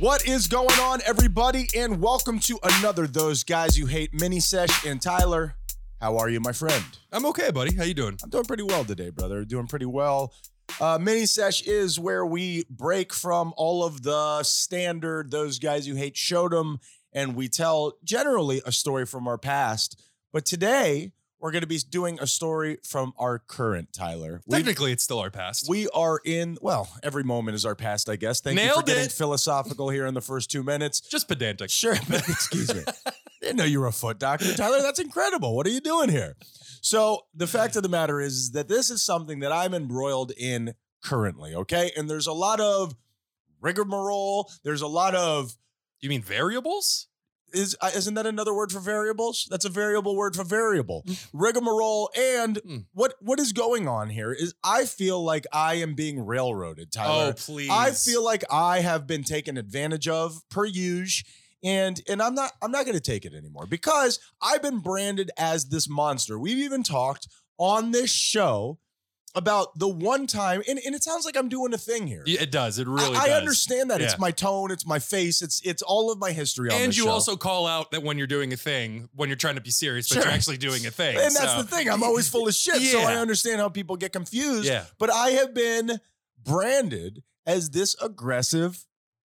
What is going on, everybody? And welcome to another Those Guys You Hate mini sesh. And Tyler, how are you, my friend? I'm okay, buddy. How you doing? I'm doing pretty well today, brother. Doing pretty well. Uh, mini sesh is where we break from all of the standard Those Guys You Hate showed them, and we tell generally a story from our past. But today, we're going to be doing a story from our current Tyler. Technically, it's still our past. we are in, well, every moment is our past, I guess. Thank you for getting it. philosophical here in the first two minutes. Just pedantic. Sure, but excuse me. Didn't know you were a foot doctor, Tyler. That's incredible. What are you doing here? So the fact of the matter is that this is something that I'm embroiled in currently. Okay, and there's a lot of rigmarole. There's a lot of You mean variables? Is uh, isn't that another word for variables? That's a variable word for variable. Rigmarole and Mm. what what is going on here is I feel like I am being railroaded, Tyler. Oh, please. I feel like I have been taken advantage of per usual. And and I'm not I'm not gonna take it anymore because I've been branded as this monster. We've even talked on this show about the one time, and, and it sounds like I'm doing a thing here. Yeah, it does. It really I, I does. understand that. It's my tone, it's my face, it's it's all of my history on And this you show. also call out that when you're doing a thing, when you're trying to be serious, but Sure. you're actually doing a thing. And that's so- the thing. I'm always full of shit. So I Yeah. understand how people get confused. Yeah. But I have been branded as this aggressive,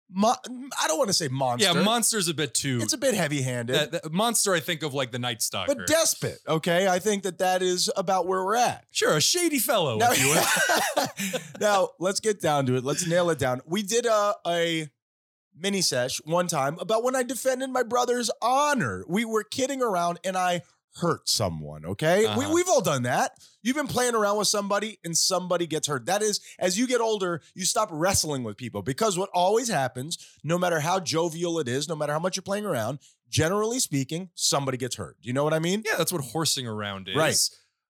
mo- I don't want to say monster. Yeah, monster's a bit too. It's a bit heavy handed, that, that- monster, I think of like the Night Stalker. but despot. Okay. I think that that is about where we're at. sure, a shady fellow, Now, if you will. now, let's get down to it. Let's nail it down. We did uh, a, a mini sesh one time about when I defended my brother's honor. We were kidding around and I hurt someone. Okay. We, Uh-huh. we've all done that. You've been playing around with somebody and somebody gets hurt. That is, as you get older, you stop wrestling with people because what always happens, no matter how jovial it is, no matter how much you're playing around, generally speaking, somebody gets hurt. Do you know what I mean? Yeah, that's what horsing around is. Right.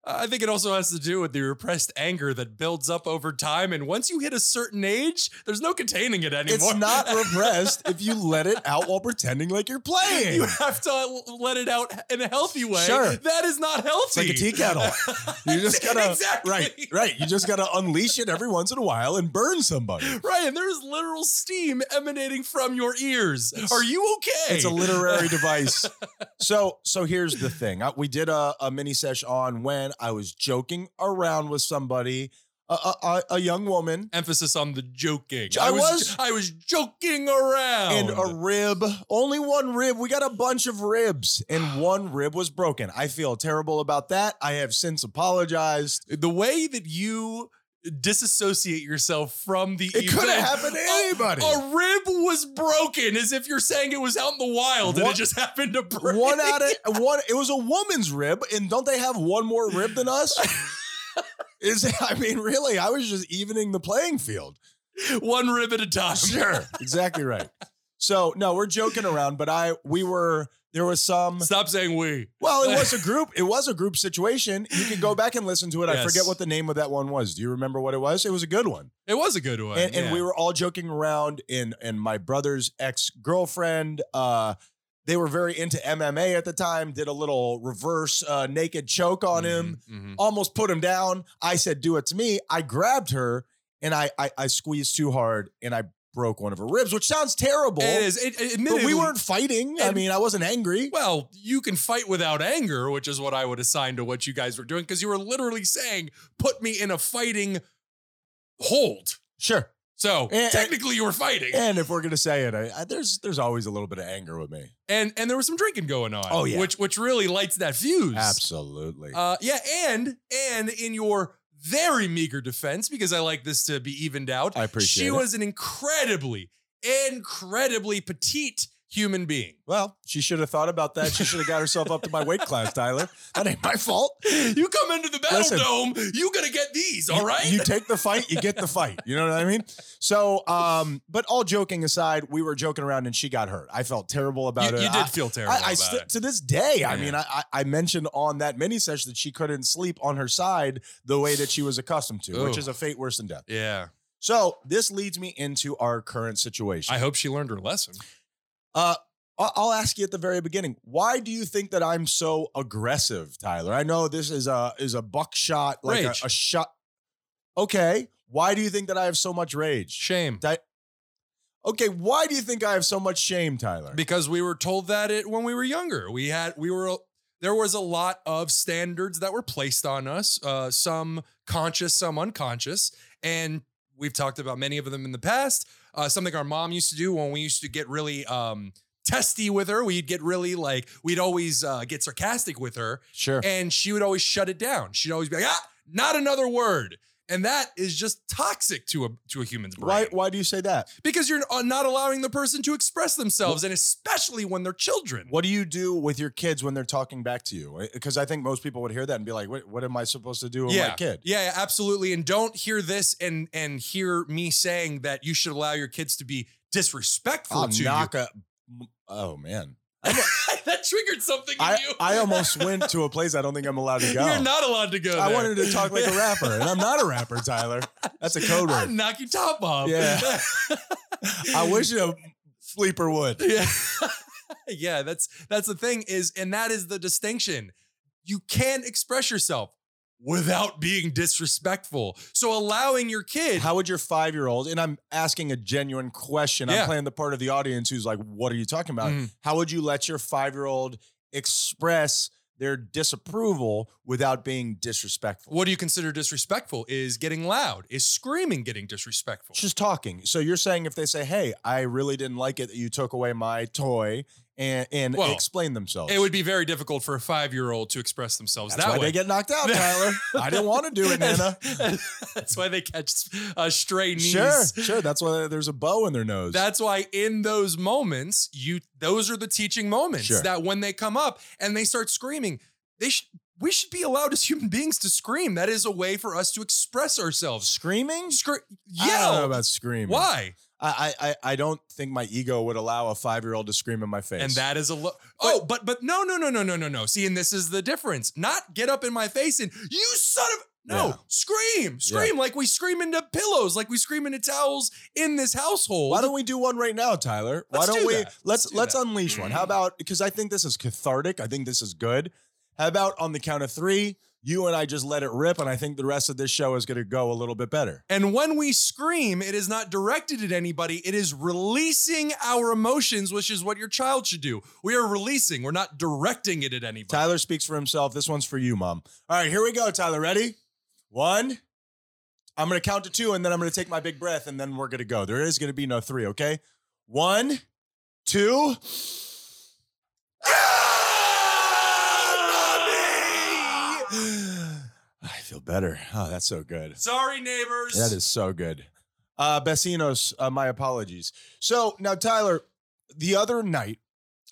I think it also has to do with the repressed anger that builds up over time. And once you hit a certain age, there's no containing it anymore. It's not repressed if you let it out while pretending like you're playing. you have to let it out in a healthy way. Sure. That is not healthy. It's like a tea kettle. You just gotta exactly. right, right. You just gotta unleash it every once in a while and burn somebody. Right, and there is literal steam emanating from your ears. Are you okay? It's a literary device. So, so here's the thing. We did a, a mini sesh on when I was joking around with somebody, a, a, a- young woman, emphasis on the joking. I was- I was joking around. and a rib. Only one rib. We got a bunch of ribs, and one rib was broken. I feel terrible about that. I have since apologized. the way that you disassociate yourself from the It could have happened to anybody. A, rib was broken, as if you're saying it was out in the wild and it just happened to break. one out of one. It was a woman's rib, and don't they have one more rib than us? Is I mean, really? I was just evening the playing field. one rib at a time. Sure, exactly right. So no, we're joking around, but I we were there was some. Stop saying we. Well, it was a group. It was a group situation. You can go back and listen to it. I forget what the name of that one was. Do you remember what it was? It was a good one. It was a good one. and, and yeah. we were all joking around and and my brother's ex-girlfriend uh they were very into MMA at the time, did a little reverse uh, naked choke on him, Mhm, mhm. almost put him down. I said, do it to me. I grabbed her and I, I, I squeezed too hard and I broke one of her ribs, which sounds terrible. It is. It, it- But we weren't fighting. I mean, I wasn't angry. Well, you can fight without anger, which is what I would assign to what you guys were doing, because you were literally saying, "Put me in a fighting hold." Sure. So And- technically, you were fighting, And if we're gonna say it, I, I, there's there's always a little bit of anger with me. and and there was some drinking going on. Oh, yeah. which which really lights that fuse. Absolutely. Uh, yeah, and and in your very meager defense, because I like this to be evened out. I appreciate She it. was an incredibly, incredibly petite human being. well, she should have thought about that. She should have got herself up to my weight class, Tyler. That ain't my fault. You come into the battle Listen. dome, you gonna get these, all right? You- You, take the fight, you get the fight. You know what I mean? So, um, but all joking aside, we were joking around and she got hurt. I felt terrible about you, it. you I- did feel terrible I, I about st- it. to this day, I mean, I, I I mentioned on that mini session that she couldn't sleep on her side the way that she was accustomed to, which is a fate worse than death. Yeah. So this leads me into our current situation. I hope she learned her lesson. Uh, I'll ask you at the very beginning. Why do you think that I'm so aggressive, Tyler? I know this is a is a buckshot, like a, a shot. Okay, why do you think that I have so much rage? Shame. Okay, why do you think I have so much shame, Tyler? because we were told that it when we were younger. We had we were there was a lot of standards that were placed on us, uh, some conscious, some unconscious, and we've talked about many of them in the past. Uh, something our mom used to do when we used to get really um, testy with her, we'd get really like we'd always uh, get sarcastic with her, sure. and she would always shut it down. She'd always be like, "Ah, not another word." And that is just toxic to a to a human's brain Why why do you say that? because you're uh, not allowing the person to express themselves, and especially when they're children. What do you do with your kids when they're talking back to you? Because I think most people would hear that and be like, "What, what am I supposed to do with yeah, my kid?" yeah, yeah, absolutely. And don't hear this and and hear me saying that you should allow your kids to be disrespectful I'll to knock a. Oh man, you. that triggered something in I you. I almost went to a place I don't think I'm allowed to go. You're not allowed to go. I there. wanted to talk like a rapper, and I'm not a rapper, Tyler. That's a code word. I'd knock your top off. Yeah. I wish a sleeper would. yeah. yeah, that's that's the thing is, and that is the distinction. You can express yourself without being disrespectful. So allowing your kid How would your five year old, and I'm asking a genuine question, Yeah. I'm playing the part of the audience who's like, what are you talking about? Mhm. How would you let your five year old express their disapproval without being disrespectful? What do you consider disrespectful? Is getting loud? Is screaming getting disrespectful? Just talking. So you're saying if they say, hey, I really didn't like it that you took away my toy and, and Well, explain themselves. It would be very difficult for a five year old to express themselves That's that why way. they get knocked out, Tyler. I didn't want to do it, Nana. That's why they catch uh, stray knees. Sure, sure. That's why there's a bow in their nose. That's why in those moments, you those are the teaching moments Sure. that when they come up and they start screaming, they should we should be allowed as human beings to scream. That is a way for us to express ourselves. screaming. Scream, I don't know about screaming. Why? I, I I don't think my ego would allow a five year old to scream in my face. And that is a lo- oh, but but no no no no no no no. See, and this is the difference. Not get up in my face and you son of no Yeah. scream scream like we scream into pillows, like we scream into towels in this household. Why don't we do one right now, Tyler? Why Let's don't do we that. let's Let's do let's unleash one? How about because I think this is cathartic. I think this is good. How about on the count of three, you and I just let it rip, and I think the rest of this show is going to go a little bit better. And when we scream, it is not directed at anybody. It is releasing our emotions, which is what your child should do. We are releasing. We're not directing it at anybody. Tyler speaks for himself. This one's for you, Mom. All right, here we go, Tyler. Ready? One. I'm going to count to two, and then I'm going to take my big breath, and then we're going to go. There is going to be no three, okay? One, two. Ah, I feel better. Oh, that's so good. Sorry, neighbors. That is so good. Uh, Bessinos, uh, my apologies. So now, Tyler, the other night,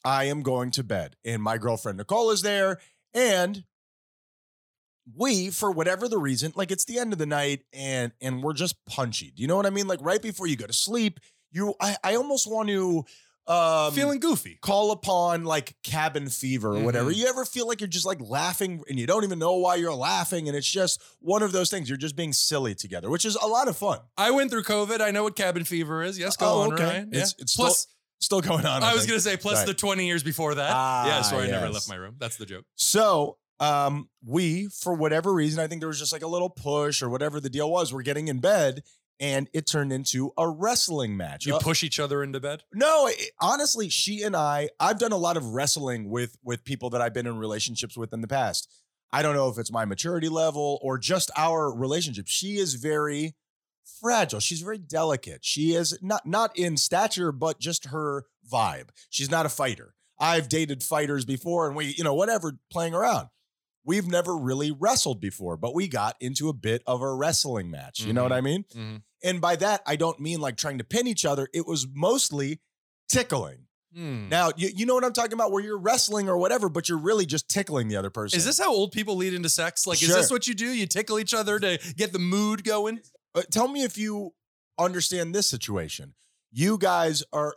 I am going to bed, and my girlfriend Nicole is there, and we, for whatever the reason, like it's the end of the night, and and we're just punchy. Do you know what I mean? Like right before you go to sleep, you, I, I almost want to um, feeling goofy. call upon like cabin fever or whatever. Mhm. You ever feel like you're just like laughing and you don't even know why you're laughing? And it's just one of those things. You're just being silly together, which is a lot of fun. I went through COVID. I know what cabin fever is. Yes, go Oh, on, okay. Ryan. Yeah. It's- it's Plus, Still going on. I was going to say, plus Right. the 20 years before that. Ah, yeah, so I never left my room. That's the joke. So um, we, for whatever reason, I think there was just like a little push or whatever the deal was. We're getting in bed, and it turned into a wrestling match. You Uh, push each other into bed? No, it- honestly, she and I, I've done a lot of wrestling with with people that I've been in relationships with in the past. I don't know if it's my maturity level or just our relationship. She is very fragile. She's very delicate. She is not not in stature, but just her vibe. She's not a fighter. I've dated fighters before and we, you know, whatever, playing around. We've never really wrestled before, but we got into a bit of a wrestling match. You know what I mean? Mhm. And by that, I don't mean like trying to pin each other. It was mostly tickling. Hmm. Now, you, you know what I'm talking about, where you're wrestling or whatever, but you're really just tickling the other person. Is this how old people lead into sex? Like, is this what you do? You tickle each other to get the mood going? Uh, tell me if you understand this situation. You guys are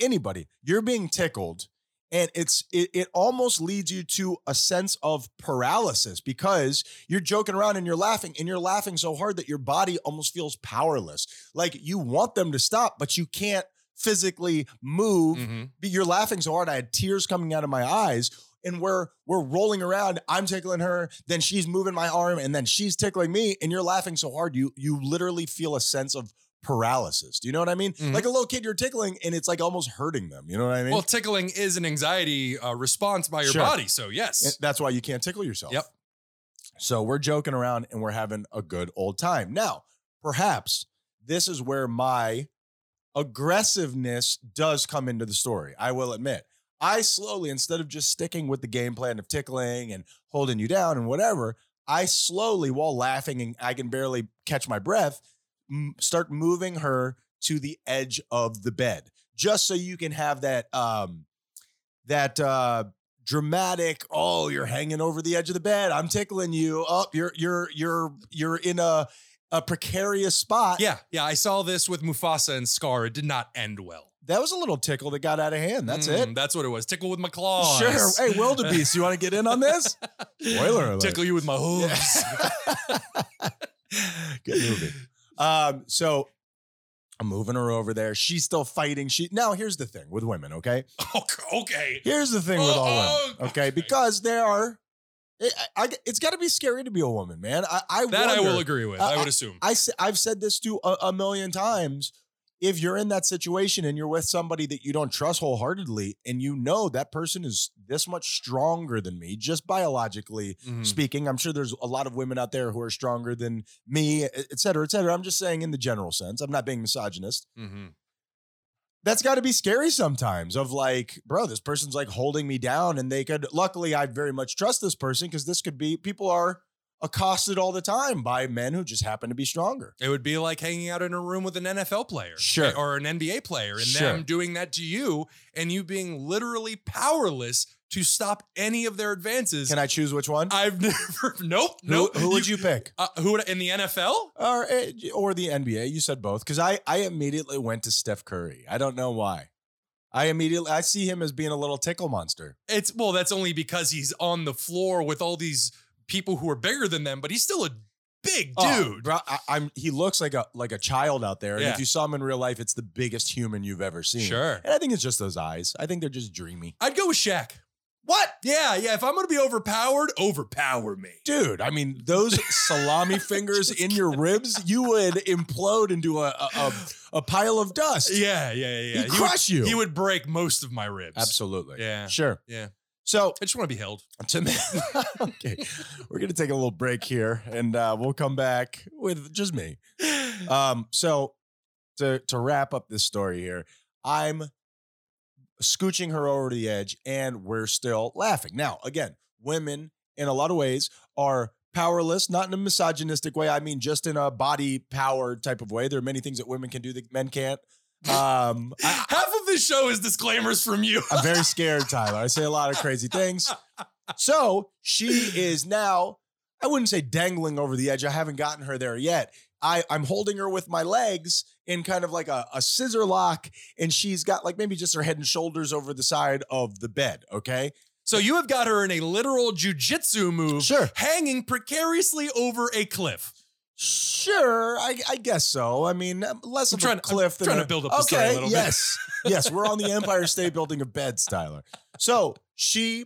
anybody. You're being tickled, and it's it, it almost leads you to a sense of paralysis because you're joking around and you're laughing, and you're laughing so hard that your body almost feels powerless. Like you want them to stop, but you can't physically move Mhm. but you're laughing so hard. I had tears coming out of my eyes. And we're we're rolling around. I'm tickling her, then she's moving my arm, and then she's tickling me, and you're laughing so hard you you literally feel a sense of paralysis. Do you know what I mean? Mhm. Like a little kid you're tickling and it's like almost hurting them. You know what I mean? Well, tickling is an anxiety uh, response by your Sure. body. So yes. And that's why you can't tickle yourself. Yep. So we're joking around and we're having a good old time. Now, perhaps this is where my aggressiveness does come into the story. I will admit. I slowly, instead of just sticking with the game plan of tickling and holding you down and whatever, I slowly, while laughing and I can barely catch my breath, m- start moving her to the edge of the bed, just so you can have that um, that uh, dramatic. Oh, you're hanging over the edge of the bed. I'm tickling you. Up, you're you're you're you're in a a precarious spot. yeah, yeah. I saw this with Mufasa and Scar. It did not end well. that was a little tickle that got out of hand. That's Mm, it. That's what it was. Tickle with my claws. Sure. Hey, wildebeest, you want to get in on this? Spoiler alert. Tickle you with my hooves. Good movie. Um, so I'm moving her over there. She's still fighting. She now here's the thing with women, okay? okay. Here's the thing with all Oh, women, okay? okay. Because there are, I, I, it's got to be scary to be a woman, man. I, I That I will agree with. I- I would assume. I, I have said this to a, a million times. If you're in that situation and you're with somebody that you don't trust wholeheartedly and you know that person is this much stronger than me, just biologically Mhm. speaking, I'm sure there's a lot of women out there who are stronger than me, et et cetera, et cetera. I'm just saying in the general sense. I'm not being misogynist. Mhm. That's got to be scary sometimes. Of like, bro, this person's like holding me down, and they could. Luckily, I very much trust this person because this could be. People are accosted all the time by men who just happen to be stronger. It would be like hanging out in a room with an NFL player, Sure. or an NBA player, and Sure. them doing that to you, and you being literally powerless to stop any of their advances. Can I choose which one? I've never. Nope. Who, Nope. who would you pick? Uh, who would in the NFL? Or eh, or the NBA? You said both because I I immediately went to Steph Curry. I don't know why. I immediately I see him as being a little tickle monster. It's well, that's only because he's on the floor with all these people who are bigger than them, but he's still a big Oh, dude. bro, I, am He looks like a like a child out there, and Yeah. if you saw him in real life, it's the biggest human you've ever seen. Sure. And I think it's just those eyes. I think they're just dreamy. I'd go with Shaq. What? Yeah, yeah. If I'm gonna be overpowered, overpower me. Dude, I mean, those salami fingers in your ribs, you would implode into a a, a, a pile of dust. Yeah, yeah, yeah. He'd He would- crush you. He would break most of my ribs. Absolutely. Yeah. Sure. Yeah. So I just want to be held. to me, okay, we're gonna take a little break here, and uh, we'll come back with just me. Um, so to to wrap up this story here, I'm scooching her over the edge, and we're still laughing. Now, again, women in a lot of ways are powerless, not in a misogynistic way. I mean, just in a body power type of way. There are many things that women can do that men can't. Um, I, Half this show is disclaimers from you. I'm very scared, Tyler. I say a lot of crazy things. So she is now, I wouldn't say dangling over the edge. I haven't gotten her there yet. I, I'm holding her with my legs in kind of like a, a scissor lock, and she's got like maybe just her head and shoulders over the side of the bed. Okay. So you have got her in a literal jujitsu move, Sure. hanging precariously over a cliff. Sure, I, I guess so. I mean, um, less I'm of trying- a I'm cliff than trying a- to build up the story a okay, bit. yes, yes, we're on the Empire State Building of beds, Tyler. So she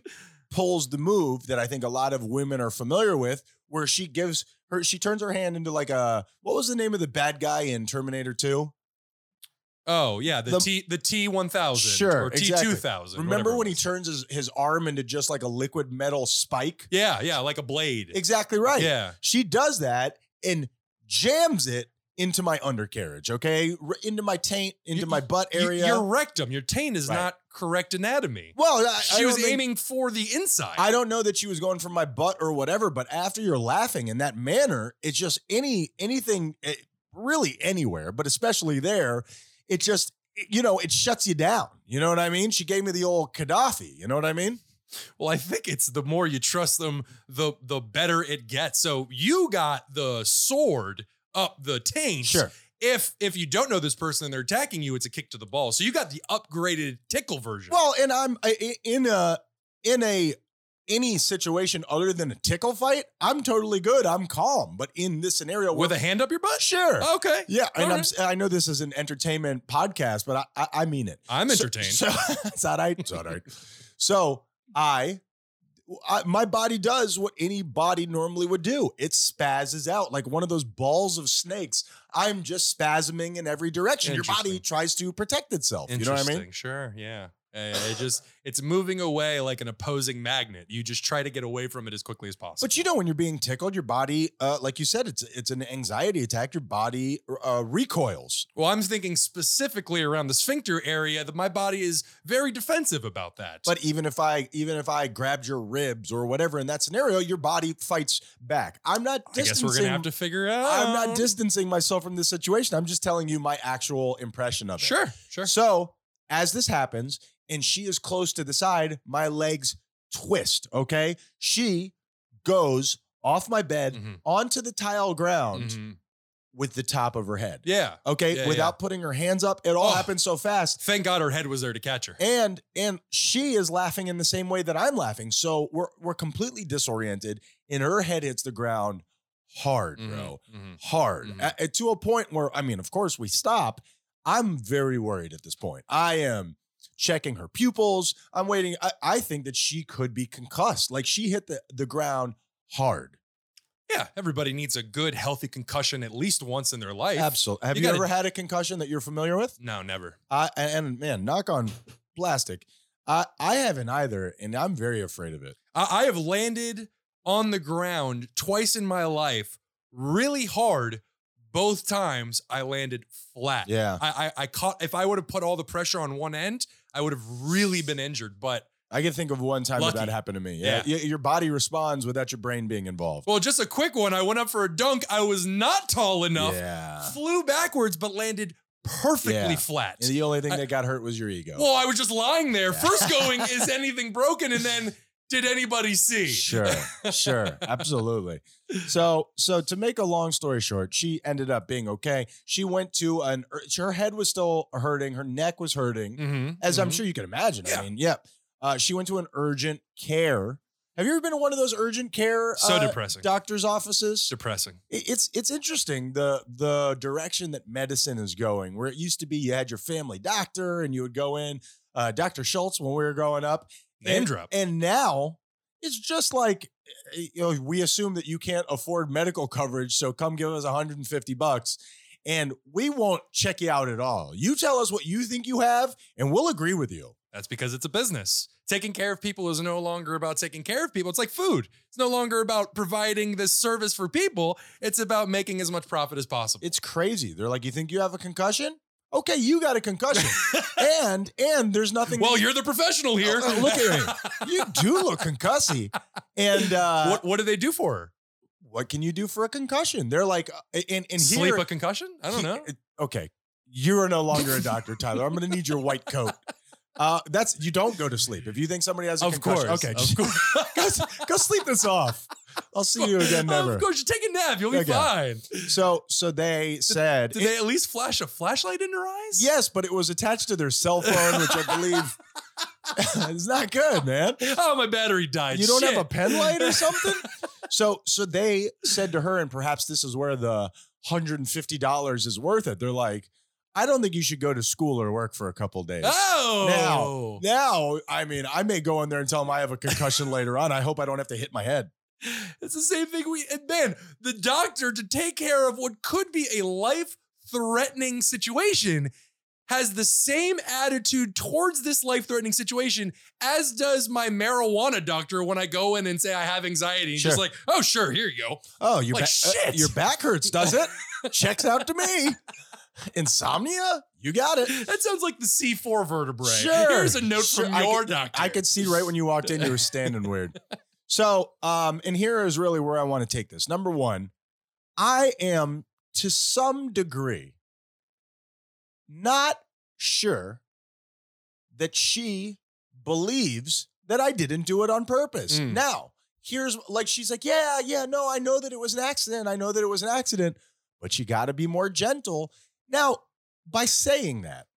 pulls the move that I think a lot of women are familiar with, where she gives her, she turns her hand into like a what was the name of the bad guy in Terminator Two? Oh yeah, the, The- T the T one thousand Sure, or T exactly. two thousand. Remember when he turns his, his arm into just like a liquid metal spike? Yeah, yeah, like a blade. Exactly right. Yeah. She does that and jams it into my undercarriage, okay? R- into my taint, into You- my butt Y- area. Your rectum, your taint is Right. not correct anatomy. well, I, She was think- aiming for the inside. I don't know that she was going for my butt or whatever, but after you're laughing in that manner, it's just any anything, eh, really anywhere, but especially there, it just you know it shuts you down. You know what I mean? She gave me the old Gaddafi. You know what I mean? Well, I think it's the more you trust them, the the better it gets. So you got the sword up the taint. Sure. If if you don't know this person and they're attacking you, it's a kick to the ball. So you got the upgraded tickle version. Well, and I'm in a in a any situation other than a tickle fight, I'm totally good. I'm calm. But in this scenario, with a hand up your butt. sure, Okay. yeah, and All I'm right. s- I know this is an entertainment podcast, but I I, I mean it. I'm So- entertained. So, it's all right. It's all right. So I I, my body does what any body normally would do. It spazzes out like one of those balls of snakes. I'm just spasming in every direction. Your body tries to protect itself. You know what I mean? Sure. Yeah. Uh, it just it's moving away like an opposing magnet. You just try to get away from it as quickly as possible. But you know, when you're being tickled, your body, uh, like you said, it's it's an anxiety attack. Your body uh, recoils. well, I'm thinking specifically around the sphincter area that my body is very defensive about that. But even if I even if I grabbed your ribs or whatever in that scenario, your body fights back. I'm not I guess distancing. we're gonna have to figure out. I'm not distancing myself from this situation. I'm just telling you my actual impression of it. Sure. Sure. So as this happens, and she is close to the side, my legs twist. Okay, she goes off my bed Mhm. onto the tile ground Mhm. with the top of her head. Yeah. Okay, Yeah, without putting her hands up, it all Oh. happened so fast. Thank God her head was there to catch her. And and she is laughing in the same way that I'm laughing. So we're we're completely disoriented, and her head hits the ground hard, Mhm. bro, Mhm. hard Mhm. A- to a point where I mean, of course, we stop. I'm very worried at this point. I am checking her pupils. I'm waiting. I, I think that she could be concussed. Like she hit the the ground hard. Yeah. Everybody needs a good, healthy concussion at least once in their life. Absolutely. Have You you, gotta- ever had a concussion that you're familiar with? No, never. I and and, man, knock on plastic. I I haven't either, and I'm very afraid of it. I, I have landed on the ground twice in my life, really hard. Both times I landed flat. Yeah, I, I, I caught. If I would have put all the pressure on one end, I would have really been injured. But I can think of one time that Lucky. that happened to me. Yeah, y- your body responds without your brain being involved. well, just a quick one. I went up for a dunk. I was not tall enough. Yeah, Flew backwards, but landed perfectly Yeah. flat. and the only thing I- that got hurt was your ego. Well, I was just lying there. Yeah. First going, is anything broken? And then, did anybody see? Sure, sure, absolutely. So, so to make a long story short, she ended up being okay. She went to an. ur- Her head was still hurting. Her neck was hurting, Mhm, as I'm mhm. sure you can imagine. Yeah. I mean, yeah. Uh, she went to an urgent care. Have you ever been to one of those urgent care So uh, depressing. doctors' offices? Depressing. it- it's it's interesting the the direction that medicine is going. Where it used to be, you had your family doctor, and you would go in, uh, Doctor Schultz when we were growing up, Name and, drop. and now it's just like eh, you know we assume that you can't afford medical coverage, so come give us 150 bucks. And we won't check you out at all. You tell us what you think you have, and we'll agree with you. That's because it's a business. Taking care of people is no longer about taking care of people. It's like food. It's no longer about providing this service for people. It's about making as much profit as possible. It's crazy. They're like, you think you have a concussion? Okay, you got a concussion, and and there's nothing. well, you're the professional here. Oh, uh, look at me. you do look concussy. And uh, what what do they do for her? what can you do for a concussion? They're like, uh, and, and Sleep here, a concussion? I don't know. Okay, you're no longer a doctor, Tyler. I'm going to need your white coat. Uh, that's you don't go to sleep if you think somebody has a Of concussion. course. Okay, Of course. go, go sleep this off. I'll see you again oh, never. Of course, you take a nap. You'll be Okay. fine. So, so they said, Did they at least flash a flashlight in her eyes? yes, but it was attached to their cell phone, which I believe is not good, man. Oh, my battery died. You don't have a pen light or something? so so they said to her, and perhaps this is where the $150 is worth it. They're like, I don't think you should go to school or work for a couple days. Oh. Now, now, I mean, I may go in there and tell them I have a concussion later on. I hope I don't have to hit my head. It's the same thing we and man, the doctor to take care of what could be a life-threatening situation has the same attitude towards this life-threatening situation as does my marijuana doctor when I go in and say I have anxiety. He's just Sure. like, "Oh, sure, here you go." Oh, your, Like, ba- uh, your back hurts, does it? Checks out to me. Insomnia? You got it. That sounds like the C4 vertebrae. Sure, Here's a note sure. from I your could- doctor. I could see right when you walked in, you were standing weird. So, um, and here is really where I want to take this. Number one, I am to some degree not sure that she believes that I didn't do it on purpose. Mm. Now, here's like she's like, yeah, yeah, no, I know that it was an accident. I know that it was an accident, but you got to be more gentle. Now, by saying that,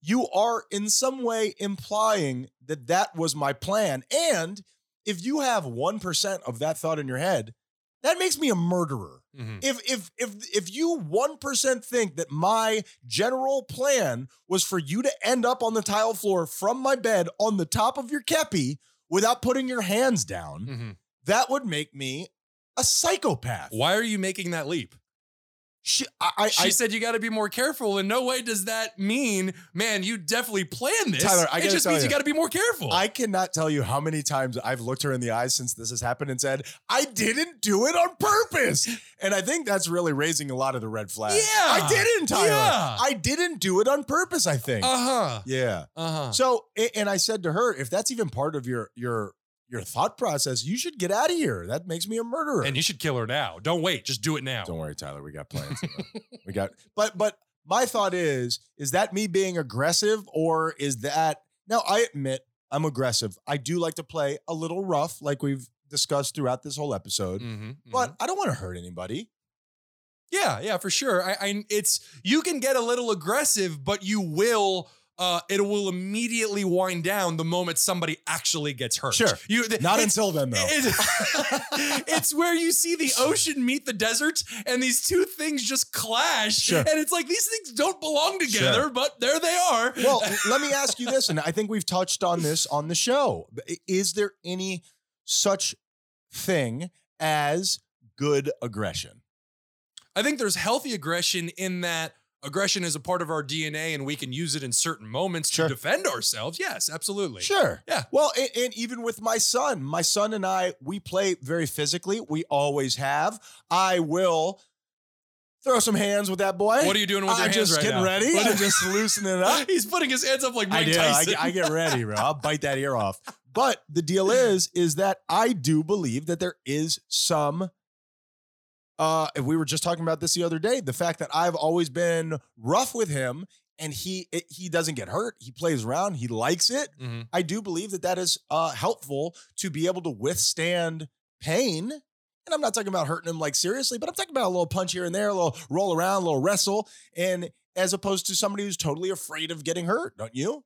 you are in some way implying that that was my plan. And if you have 1% of that thought in your head, that makes me a murderer. Mhm. If if if if you 1% think that my general plan was for you to end up on the tile floor from my bed on the top of your kepi without putting your hands down, Mhm. that would make me a psychopath. Why are you making that leap? She, I, I, She I- said you got to be more careful. In no way does that mean, man, you definitely planned this. Tyler, I it just means you you, got to be more careful. I cannot tell you how many times I've looked her in the eyes since this has happened and said, I didn't do it on purpose. And I think that's really raising a lot of the red flags. Yeah. I didn't, Tyler. Yeah. I didn't do it on purpose, I think. uh huh. yeah. Uh huh. So, and I said to her, if that's even part of your your your thought process, you should get out of here. That makes me a murderer. And you should kill her now. Don't wait. Just do it now. Don't worry, Tyler. We got plans. we got, but but my thought is, is that me being aggressive, or is that now? I admit I'm aggressive. I do like to play a little rough, like we've discussed throughout this whole episode. Mhm, But mhm. I don't want to hurt anybody. yeah, yeah, for sure. I, I, it's you can get a little aggressive, but you will. Uh, it will immediately wind down the moment somebody actually gets hurt. Sure. you th- Not until then, though. It- it's where you see the ocean meet the desert, and these two things just clash. Sure. And it's like these things don't belong together, Sure. but there they are. well, let me ask you this, and I think we've touched on this on the show. Is there any such thing as good aggression? I think there's healthy aggression in that aggression is a part of our DNA, and we can use it in certain moments Sure. to defend ourselves. Yes, absolutely. Sure. Yeah. Well, and, and even with my son, my son and I, we play very physically. We always have. I will throw some hands with that boy. What are you doing with your hands right now? I'm just getting ready. I'm just loosening it up. He's putting his hands up like I Mike do. I, Tyson. get- I get ready, bro. I'll bite that ear off. But the deal is, is that I do believe that there is some. Uh, if we were just talking about this the other day, the fact that I've always been rough with him, and he it, he doesn't get hurt. He plays around. He likes it. Mhm. I do believe that that is uh, helpful to be able to withstand pain. And I'm not talking about hurting him like seriously, but I'm talking about a little punch here and there, a little roll around, a little wrestle, and as opposed to somebody who's totally afraid of getting hurt, don't you?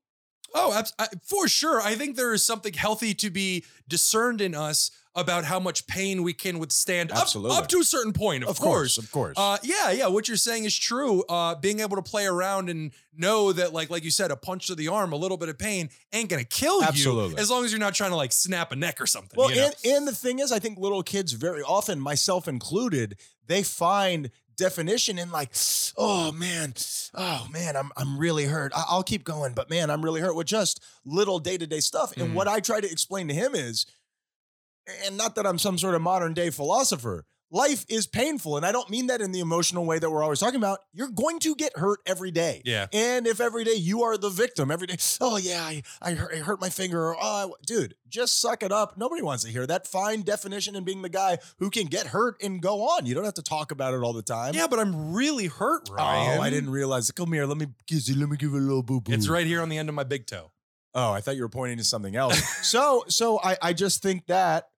Oh, I, for sure. I think there is something healthy to be discerned in us about how much pain we can withstand up, Absolutely. up to a certain point, of, course. of course. Uh, yeah, yeah. What you're saying is true. Uh, being able to play around and know that, like, like you said, a punch to the arm, a little bit of pain ain't gonna kill Absolutely. you, as long as you're not trying to like snap a neck or something. well, you know? and, and the thing is, I think little kids very often, myself included, they find definition and like, oh man, oh man, I'm I'm really hurt. I- I'll keep going, but man, I'm really hurt with just little day to day stuff. And Mhm. what I try to explain to him is, and not that I'm some sort of modern day philosopher. Life is painful, and I don't mean that in the emotional way that we're always talking about. You're going to get hurt every day. yeah. And if every day you are the victim, every day, oh yeah, I, I, hurt, I hurt my finger, or oh, I- dude, just suck it up. Nobody wants to hear that. fine definition and being the guy who can get hurt and go on. You don't have to talk about it all the time. Yeah, but I'm really hurt, Ryan. Oh, I didn't realize. It. Come here, let me kiss you. Let me give you a little boo boo. It's right here on the end of my big toe. Oh, I thought you were pointing to something else. so, so I, I just think that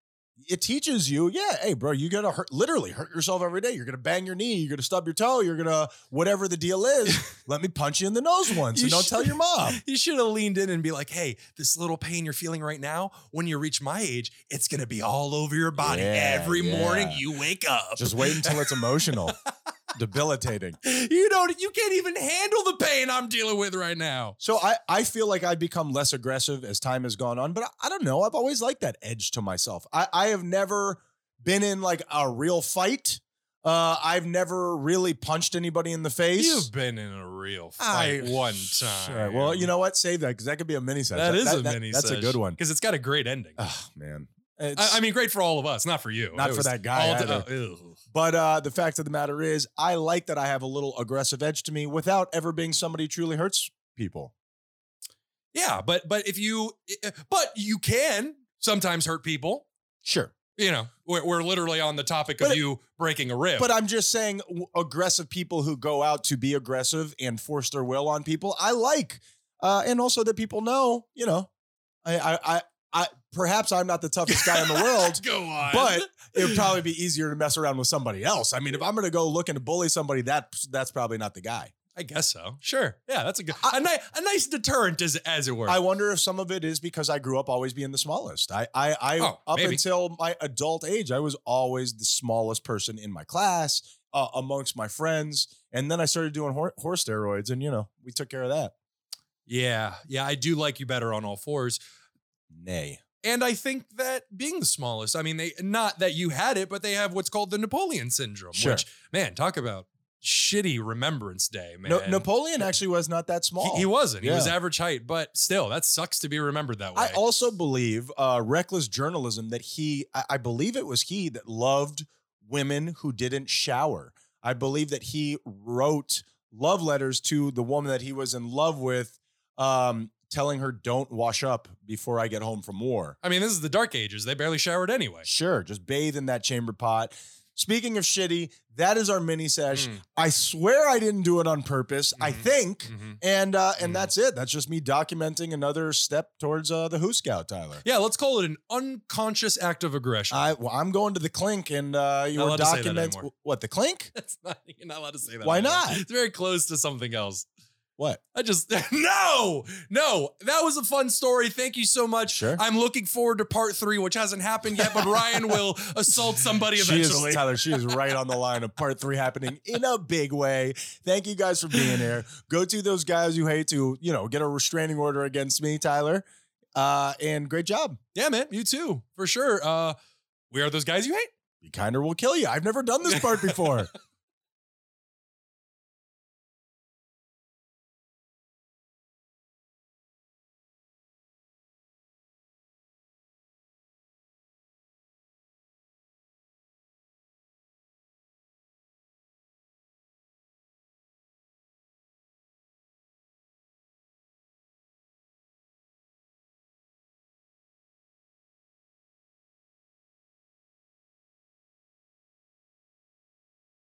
it teaches you, yeah, hey, bro, you're gonna hurt, literally hurt yourself every day. You're gonna bang your knee, you're gonna stub your toe, you're gonna whatever the deal is. let me punch you in the nose once, You and don't tell your mom. You should have leaned in and be like, hey, this little pain you're feeling right now, when you reach my age, it's going to be all over your body. Yeah, Every morning you wake up. Just wait until it's emotional, debilitating. you don't, you can't even handle the pain I'm dealing with right now. So I, I feel like I've become less aggressive as time has gone on, but I, I don't know. I've always liked that edge to myself. I, I have never been in like a real fight. Uh, I've never really punched anybody in the face. You've been in a real I- fight one time. Sure. Well, you know what? Save that because that could be a mini set. that is a mini That's a good one. Because it's got a great ending. Oh man. I, I mean, great for all of us, not for you. Not It for that guy ew. but uh, the fact of the matter is, I like that I have a little aggressive edge to me without ever being somebody who truly hurts people. Yeah, but but if you, but you can sometimes hurt people. Sure. You know, we're, we're literally on the topic of you breaking a rib. But I'm just saying, w- aggressive people who go out to be aggressive and force their will on people, I like, uh, and also that people know, you know, I, I, I, perhaps I'm not the toughest guy in the world, Go on. but it would probably be easier to mess around with somebody else. I mean, if I'm going to go looking to bully somebody, that that's probably not the guy. I guess so. Sure. Yeah, that's a good, I- a, ni- a nice deterrent as as it were. I wonder if some of it is because I grew up always being the smallest. I, I, I Oh, up maybe. until my adult age, I was always the smallest person in my class, uh, amongst my friends, and then I started doing hor- horse steroids, and you know, we took care of that. yeah, yeah, I do like you better on all fours. Nay. And I think that being the smallest, I mean, they not that you had it, but they have what's called the Napoleon syndrome, Sure. which man, talk about shitty Remembrance Day, man. No, Napoleon actually was not that small. he wasn't. He was average height, but still, that sucks to be remembered that way. I also believe uh, reckless journalism that he, I, I believe it was he that loved women who didn't shower. I believe that he wrote love letters to the woman that he was in love with, um, telling her, "Don't wash up before I get home from war." I mean, this is the Dark Ages. They barely showered anyway. Sure, just bathe in that chamber pot. Speaking of shitty, that is our mini sesh. Mm. I swear I didn't do it on purpose. I Mhm. think. Mhm. And uh, and Mhm. that's it. That's just me documenting another step towards uh, the hoosegow, Tyler. Yeah, let's call it an unconscious act of aggression. I well, I'm going to the clink and uh, you Not were allowed to say that document what the clink? That's not. You're not allowed to say that. Why anymore. not? It's very close to something else. What? I just no, no. That was a fun story. Thank you so much. Sure. I'm looking forward to part three, which hasn't happened yet, but Ryan will assault somebody She is, eventually. Tyler, she is right on the line of part three happening in a big way. Thank you guys for being here. Go to those guys you hate to, you know, get a restraining order against me, Tyler. Uh, and great job. yeah, man. You too, for sure. Uh, we are those guys you hate. You kind of will kill you. I've never done this part before.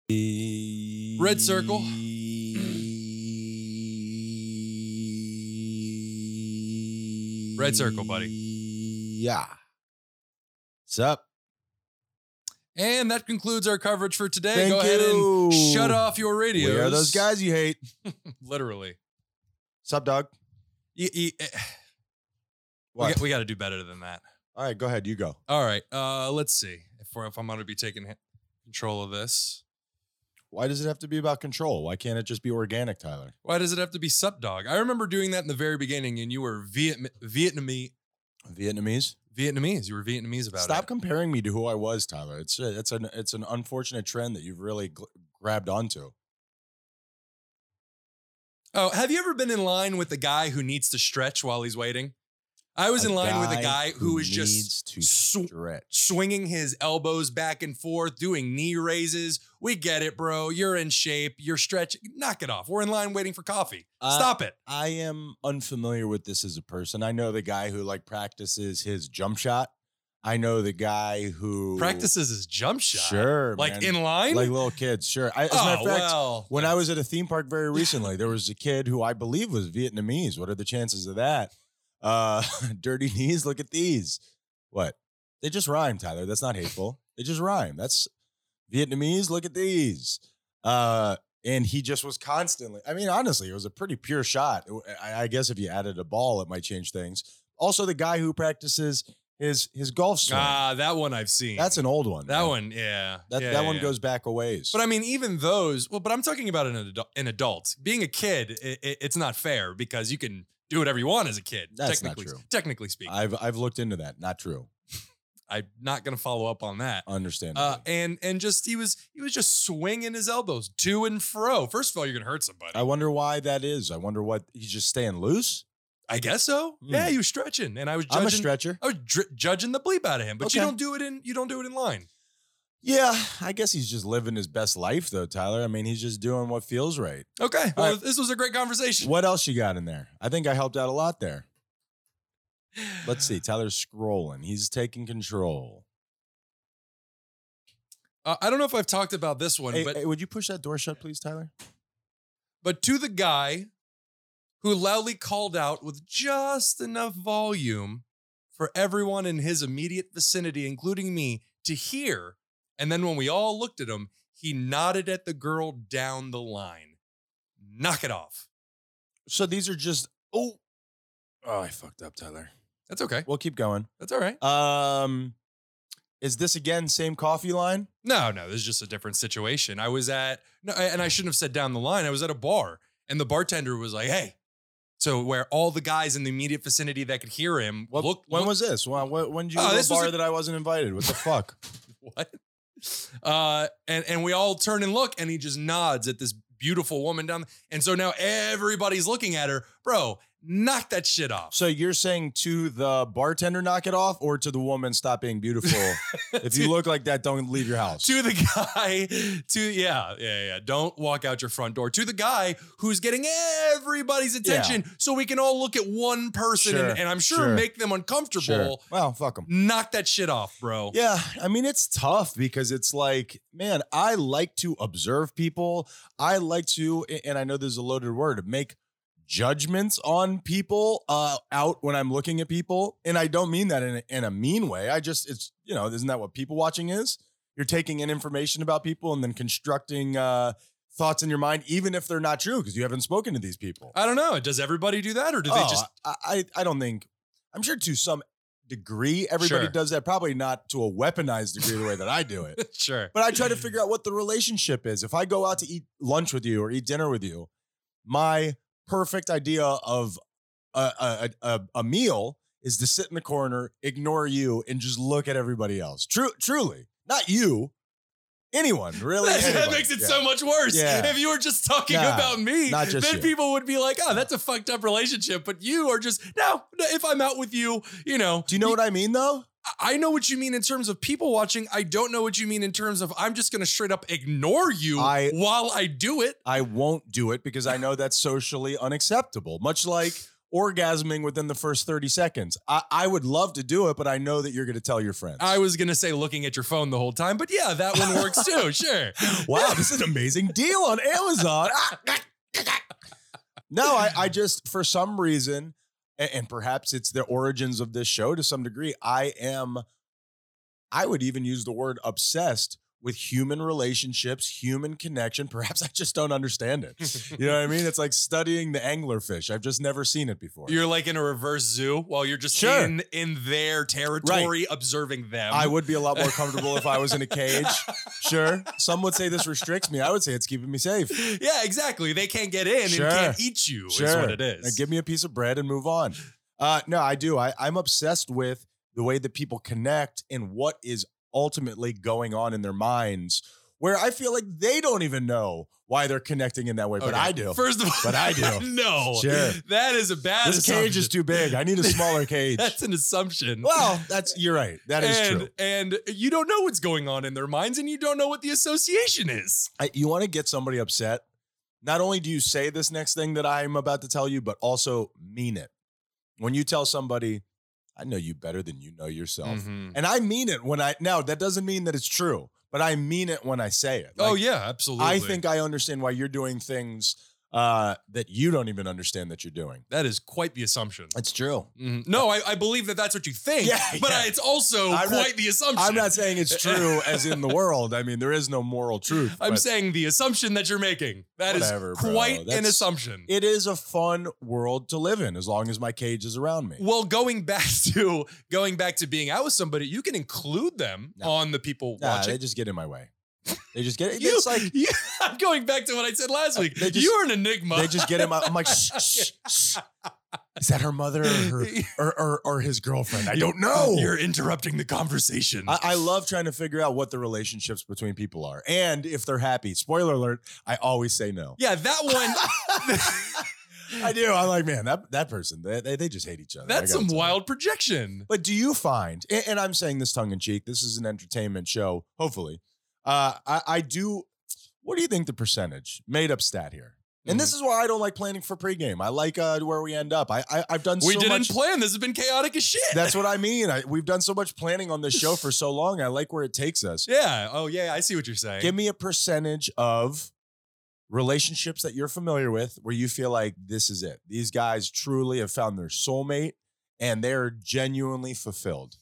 Red circle. Red circle, buddy. Yeah. What's up? And that concludes our coverage for today. Thank Go ahead and shut off your radios. We are those guys you hate. Literally. Sup, dog? You- you- eh, we, What? got, we got to do better than that. All right, go ahead. You go. All right. Uh, let's see if, we're, if I'm going to be taking control of this. Why does it have to be about control? Why can't it just be organic, Tyler? Why does it have to be sup dog? I remember doing that in the very beginning, and you were Viet Vietnamese. Vietnamese? Vietnamese. You were Vietnamese about Stop it. Stop comparing me to who I was, Tyler. It's a, it's an it's an unfortunate trend that you've really gl- grabbed onto. Oh, have you ever been in line with the guy who needs to stretch while he's waiting? I was A in line with a guy who was just sw- swinging his elbows back and forth, doing knee raises. We get it, bro. You're in shape. You're stretching. Knock it off. We're in line waiting for coffee. Uh, Stop it. I am unfamiliar with this as a person. I know the guy who like practices his jump shot. I know the guy who Practices his jump shot. Sure, Like man. in line? like little kids. Sure. I, as a oh, matter of fact, well. when I was at a theme park very recently, there was a kid who I believe was Vietnamese. What are the chances of that? Uh, dirty knees. Look at these. What? They just rhyme, Tyler. That's not hateful. They just rhyme. That's Vietnamese. Look at these. Uh, and he just was constantly. I mean, honestly, it was a pretty pure shot. I, I guess if you added a ball, it might change things. Also, the guy who practices his his golf swing. Ah, that one I've seen. that's an old one. that man. one, yeah. That Yeah, that yeah, one yeah. goes back a ways. But I mean, even those. Well, but I'm talking about an adult. An adult being a kid, i i- it's not fair because you can do whatever you want as a kid. That's not technically, true. Technically speaking, I've I've looked into that. Not true. I'm not going to follow up on that. Understand. Uh, and and just he was he was just swinging his elbows to and fro. First of all, you're gonna hurt somebody. I wonder why that is. I wonder what he's just staying loose. I guess so. Hmm. Yeah, he was stretching, and I was I'm a judging. stretcher. I was dr- judging the bleep out of him, but you don't do it in you don't do it in line. Yeah, I guess he's just living his best life though, Tyler. I mean, he's just doing what feels right. Okay, well, right. this was a great conversation. What else you got in there? I think I helped out a lot there. Let's see. Tyler's scrolling. He's taking control. Uh, I don't know if I've talked about this one, Hey, but hey, would you push that door shut, please, Tyler? but to the guy who loudly called out with just enough volume for everyone in his immediate vicinity, including me, to hear. And then when we all looked at him, he nodded at the girl down the line. Knock it off. So these are just oh, oh, I fucked up, Tyler. That's okay. We'll keep going. That's all right. Um, is this again same coffee line? No, no, this is just a different situation. I was at, no, and I shouldn't have said down the line. I was at a bar, and the bartender was like, "Hey, So where all the guys in the immediate vicinity that could hear him What, look when look- was this? When, when, did you Oh, go to a bar a- that I wasn't invited? What the fuck? what? Uh, and and we all turn and look, and he just nods at this beautiful woman down. And so now everybody's looking at her, bro. Knock that shit off. So you're saying to the bartender, knock it off, or to the woman, stop being beautiful? if you look like that, don't leave your house. to the guy, to yeah, yeah, yeah. Don't walk out your front door. To the guy who's getting everybody's attention, so we can all look at one person, Sure, and, and I'm sure, sure. make them uncomfortable. Sure. Well, fuck them. Knock that shit off, bro. Yeah, I mean it's tough because it's like, man, I like to observe people. I like to, and I know there's a loaded word, make judgments on people uh out when I'm looking at people. And I don't mean that in a, in a mean way. I just it's, you know, isn't that what people watching is? You're taking in information about people and then constructing uh thoughts in your mind even if they're not true because you haven't spoken to these people. I don't know. Does everybody do that, or do they Oh, just? I, I I don't think I'm sure to some degree everybody Sure. does that probably not to a weaponized degree the way that I do it Sure. but I try to figure out what the relationship is. If I go out to eat lunch with you or eat dinner with you, my perfect idea of a, a, a, a meal is to sit in the corner, ignore you, and just look at everybody else. True, truly, not you, anyone, really. that, anybody. makes it Yeah. so much worse. Yeah. If you were just talking Nah, about me, then you. people would be like, "Oh, that's a fucked up relationship." But you are just no. no, If I'm out with you, you know. Do you know what I mean, though? I- know what you mean in terms of people watching. I don't know what you mean in terms of I'm just going to straight up ignore you I- while I do it. I won't do it because I know that's socially unacceptable. Much like orgasming within the first 30 seconds. I, I would love to do it, but I know that you're going to tell your friends. I was going to say looking at your phone the whole time, but yeah, that one works too. Sure. wow, this is an amazing deal on Amazon. no, I, I just, for some reason, and, and perhaps it's the origins of this show to some degree, I am, I would even use the word obsessed with human relationships, human connection. Perhaps I just don't understand it. You know what I mean? It's like studying the anglerfish. I've just never seen it before. You're like in a reverse zoo while you're just Sure. in in their territory observing them. I would be a lot more comfortable if I was in a cage. Sure. Some would say this restricts me. I would say it's keeping me safe. yeah, exactly. They can't get in Sure. and can't eat you. sure. Is what it is. Now give me a piece of bread and move on. Uh, no, I do. I, I'm obsessed with the way that people connect and what is ultimately going on in their minds, where I feel like they don't even know why they're connecting in that way, but I do. First of all, But I do. no, Sure. that is a bad. this cage is too big. I need a smaller cage. That's an assumption. well, that's you're right. That is and, true. And you don't know what's going on in their minds, and you don't know what the association is. I, you want to get somebody upset. Not only do you say this next thing that I'm about to tell you, but also mean it. When you tell somebody, I know you better than you know yourself. Mhm. And I mean it when I now that doesn't mean that it's true, but I mean it when I say it. oh yeah, absolutely. I think I understand why you're doing things uh, that you don't even understand that you're doing. that is quite the assumption. It's true. Mhm. No, I, I believe that that's what you think, Yeah, but yeah. it's also I'm quite not- the assumption. I'm not saying it's true as in the world. I mean, there is no moral truth. I'm saying the assumption that you're making. That is Whatever, bro. quite an assumption. it is a fun world to live in as long as my cage is around me. well, going back to going back to being out with somebody, you can include them No. on the people Nah, watching. they just get in my way. They just get You- it's like you- I'm going back to what I said last uh, week. Just- You're an enigma. they just get him. I'm like shh, shh, shh. Is that her mother or her or, or, or his girlfriend? I don't know. You're interrupting the conversation. I, I love trying to figure out what the relationships between people are and if they're happy. Spoiler alert, I always say no. yeah, that one. I do. I'm like, man, that, that person, they, they, they just hate each other. That's some tell you. wild projection. But do you find, and, and I'm saying this tongue in cheek, this is an entertainment show, hopefully. Uh, I, I do, what do you think the percentage made up stat here? And this is why I don't like planning for pregame. I like uh, where we end up. I, I I've done We so didn't much. plan. This has been chaotic as shit. That's what I mean. I, we've done so much planning on this show for so long. I like where it takes us. yeah. Oh, yeah. I see what you're saying. Give me a percentage of relationships that you're familiar with where you feel like this is it. These guys truly have found their soulmate and they're genuinely fulfilled.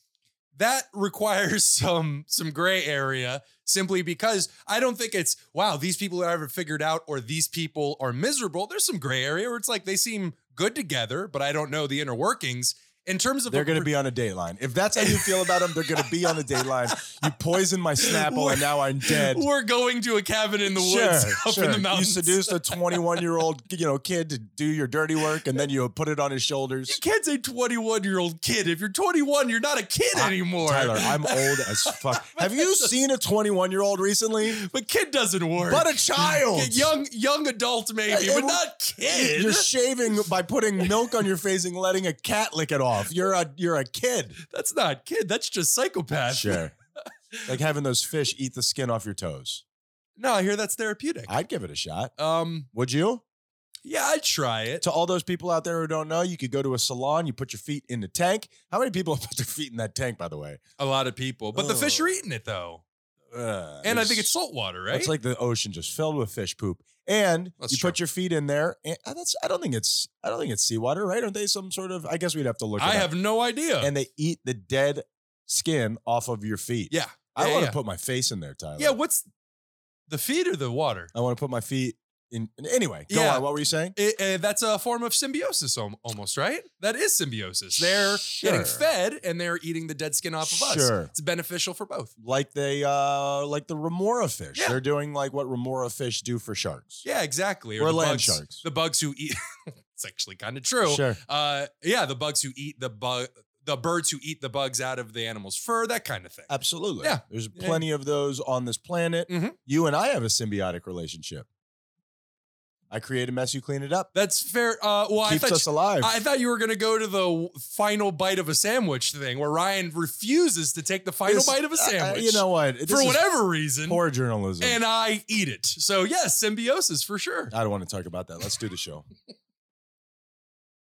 That requires some some gray area simply because I don't think it's wow these people are ever figured out or these people are miserable. There's some gray area where it's like they seem good together, but I don't know the inner workings. In terms of They're going to pro- be on a dateline. If that's how you feel about them, they're going to be on a dateline. You poisoned my Snapple, and now I'm dead. We're going to a cabin in the woods up in the mountains. You seduced a 21 year old, you know, kid to do your dirty work, and then you put it on his shoulders. You can't say 21 year old kid. If you're 21, you're not a kid I- anymore. Tyler, I'm old as fuck. Have you seen a 21 year old recently? but kid doesn't work. But a child. young young adult maybe, It but not kid. You're shaving by putting milk on your face and letting a cat lick it off. You're a you're a kid. That's not kid. That's just psychopath. Sure. like having those fish eat the skin off your toes. No, I hear that's therapeutic. I'd give it a shot. um, Would you? yeah, I'd try it. To all those people out there who don't know, you could go to a salon, you put your feet in the tank. How many people have put their feet in that tank, by the way? A lot of people, but the fish are eating it though, Ugh, and I think it's salt water, right? It's like the ocean just filled with fish poop. And That's you true. put your feet in there, and uh, that's I don't think it's I don't think it's seawater, right? Aren't they some sort of I guess we'd have to look I up. have no idea. and they eat the dead skin off of your feet. yeah, I yeah, want to yeah. put my face in there, Tyler. yeah. What's the feet or the water? I want to put my feet in. Anyway, go Yeah. on. What were you saying? It, uh, that's a form of symbiosis, almost, right? That is symbiosis. They're getting fed and they're eating the dead skin off of us. Sure. It's beneficial for both. Like they, uh like the remora fish. Yeah. They're doing like what remora fish do for sharks. Yeah, exactly. Or the land bugs, sharks. The bugs who eat. it's actually kind of true. Sure. Uh, yeah, the bugs who eat the bug, the birds who eat the bugs out of the animal's fur, that kind of thing. Absolutely. Yeah. There's plenty of those on this planet. Mhm. You and I have a symbiotic relationship. I create a mess, you clean it up. That's fair. Uh, well, I Keeps thought us alive. I thought you were going to go to the final bite of a sandwich thing, where Ryan refuses to take the final This- bite of a uh, uh, sandwich. you know what? This for whatever reason, poor journalism. and I eat it. So yes, symbiosis for sure. I don't want to talk about that. Let's do the show.